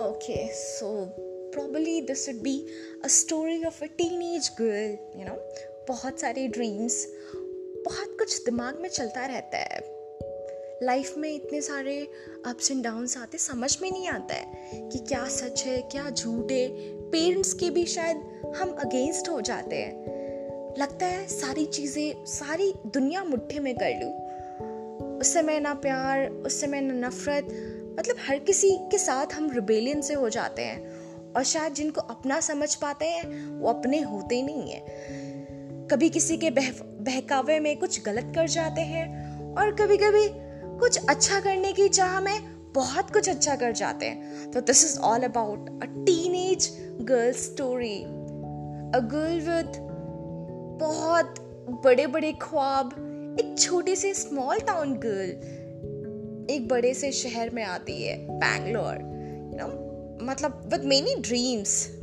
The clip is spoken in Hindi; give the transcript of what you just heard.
Okay, so probably this would be a story of a teenage girl, you know, बहुत सारे ड्रीम्स बहुत कुछ दिमाग में चलता रहता है। लाइफ में इतने सारे अप्स एंड डाउन्स आते समझ में नहीं आता है कि क्या सच है क्या झूठ है। पेरेंट्स के भी शायद हम अगेंस्ट हो जाते हैं। लगता है सारी चीज़ें सारी दुनिया मुट्ठी में कर लूँ। उस समय ना प्यार, उस समय ना नफरत मतलब हर किसी के साथ हम रिबेलियन से हो जाते हैं और शायद जिनको अपना समझ पाते हैं, वो अपने होते नहीं है। कभी किसी के बह, बहकावे में कुछ गलत कर जाते हैं और कभी कभी कुछ अच्छा करने की चाह में बहुत कुछ अच्छा कर जाते हैं। तो this is all about a teenage girl story a girl with बहुत बड़े बड़े ख्वाब एक छोटी से स्मॉल टाउन गर्ल एक बड़े से शहर में आती है बैंगलोर यू नो मतलब विद मेनी ड्रीम्स